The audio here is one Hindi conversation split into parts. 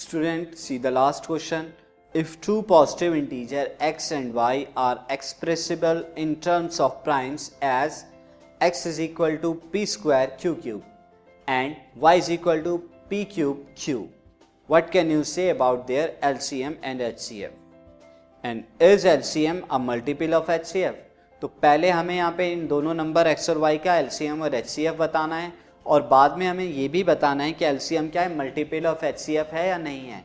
Student see the last question if two positive integer x and y are expressible in terms of primes as x is equal to p square q cube and y is equal to p cube q what can you say about their L C M and H C F and is L C M a multiple of H C F तो पहले हमें यहाँ पे इन दोनों नंबर एक्स और वाई का एल सी एम और एच सी एफ़ बताना है। और बाद में हमें ये भी बताना है कि एलसीएम क्या है? मल्टीपल ऑफ़ एचसीएफ है या नहीं है?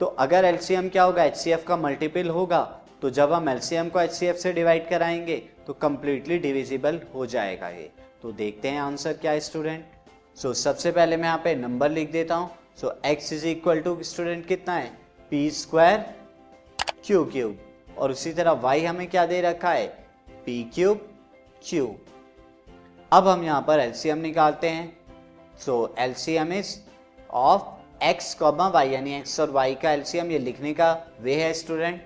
तो अगर एलसीएम क्या होगा? एचसीएफ का मल्टीपल होगा तो जब हम एलसीएम को एचसीएफ से डिवाइड कराएँगे तो कंप्लीटली डिविजिबल हो जाएगा ये। तो देखते हैं आंसर क्या है स्टूडेंट सो so, सबसे पहले मैं यहाँ पे नंबर लिख देता हूँ। So x is equal to student कितना है? पी स्क्वायर क्यू क्यूब और उसी तरह वाई हमें क्या दे रखा है? पी क्यूब क्यू अब हम यहाँ पर एलसीएम निकालते हैं। So LCM is of x comma y यानी एक्स और वाई का एलसीएम ये लिखने का वे है स्टूडेंट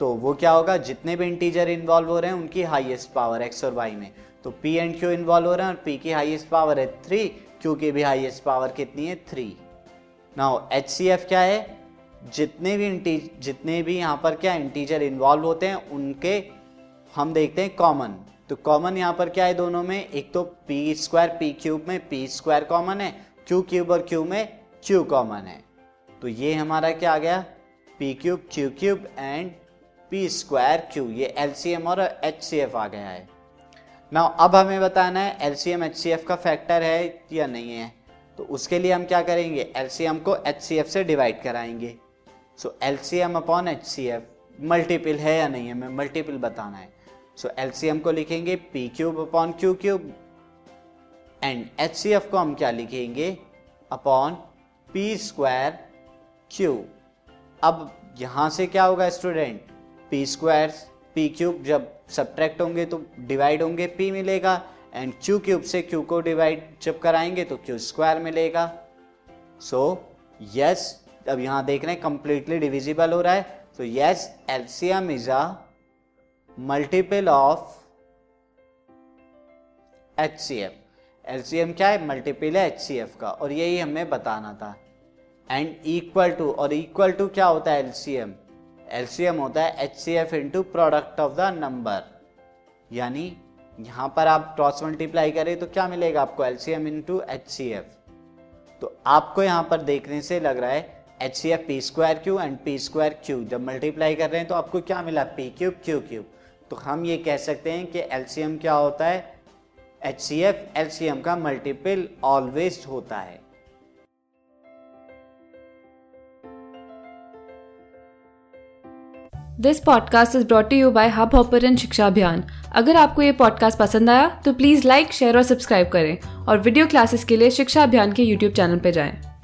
तो वो क्या होगा? जितने भी इंटीजर इन्वॉल्व हो रहे हैं, उनकी हाईएस्ट पावर एक्स और वाई में। तो पी एंड क्यू इन्वॉल्व हो रहे हैं और पी की हाईएस्ट पावर है थ्री क्यू की भी हाईएस्ट पावर कितनी है? Three now H C F क्या है? जितने भी जितने भी यहाँ पर क्या इंटीजर इन्वॉल्व होते हैं, उनके हम देखते हैं कॉमन तो कॉमन यहाँ पर क्या है दोनों में? एक तो पी स्क्वायर पी क्यूब में पी स्क्वायर कॉमन है क्यू क्यूब और क्यू में क्यू कॉमन है। तो ये हमारा क्या आ गया? P cube q cube and p square q ये एलसीएम और एच सी एफ़ आ गया है। ना अब हमें बताना है एलसीएम एच सी एफ़ का फैक्टर है या नहीं है। तो उसके लिए हम क्या करेंगे? एलसीएम को एच सी एफ़ से डिवाइड कराएँगे। So L C M upon H C F multiple है या नहीं है? हमें मल्टीपल बताना है। सो एलसीएम को लिखेंगे p cube upon q cube and H C F को हम क्या लिखेंगे? अपॉन पी स्क्वायर क्यू अब यहाँ से क्या होगा student p square p cube जब सब्ट्रैक्ट होंगे तो डिवाइड होंगे पी मिलेगा एंड क्यू क्यूब से क्यू को डिवाइड जब कराएँगे तो क्यू स्क्वायर मिलेगा। सो so, यस yes, अब यहाँ देख रहे हैं कंप्लीटली डिविजिबल हो रहा है। तो yes LCM is a multiple of H C F L C M क्या है? मल्टीपल है एच सी एफ़ का। और यही हमें बताना था। एंड इक्वल टू और इक्वल टू क्या होता है L C M L C M होता है H C F into product of the number यानी यहाँ पर आप क्रॉस मल्टीप्लाई करें तो क्या मिलेगा आपको? LCM into H C F तो आपको यहाँ पर देखने से लग रहा है H C F p square q and p square q जब मल्टीप्लाई कर रहे हैं तो आपको क्या मिला? पी क्यूब क्यू क्यूब तो हम ये कह सकते हैं कि एलसीएम क्या होता है? एच सी एफ़ एलसीएम का मल्टीपल ऑलवेज होता है। This podcast is brought you by hub hopper Shiksha Abhiyan अगर आपको ये पॉडकास्ट पसंद आया तो प्लीज़ लाइक शेयर और सब्सक्राइब करें। और वीडियो क्लासेस के लिए शिक्षा अभियान के यूट्यूब चैनल पर जाएँ।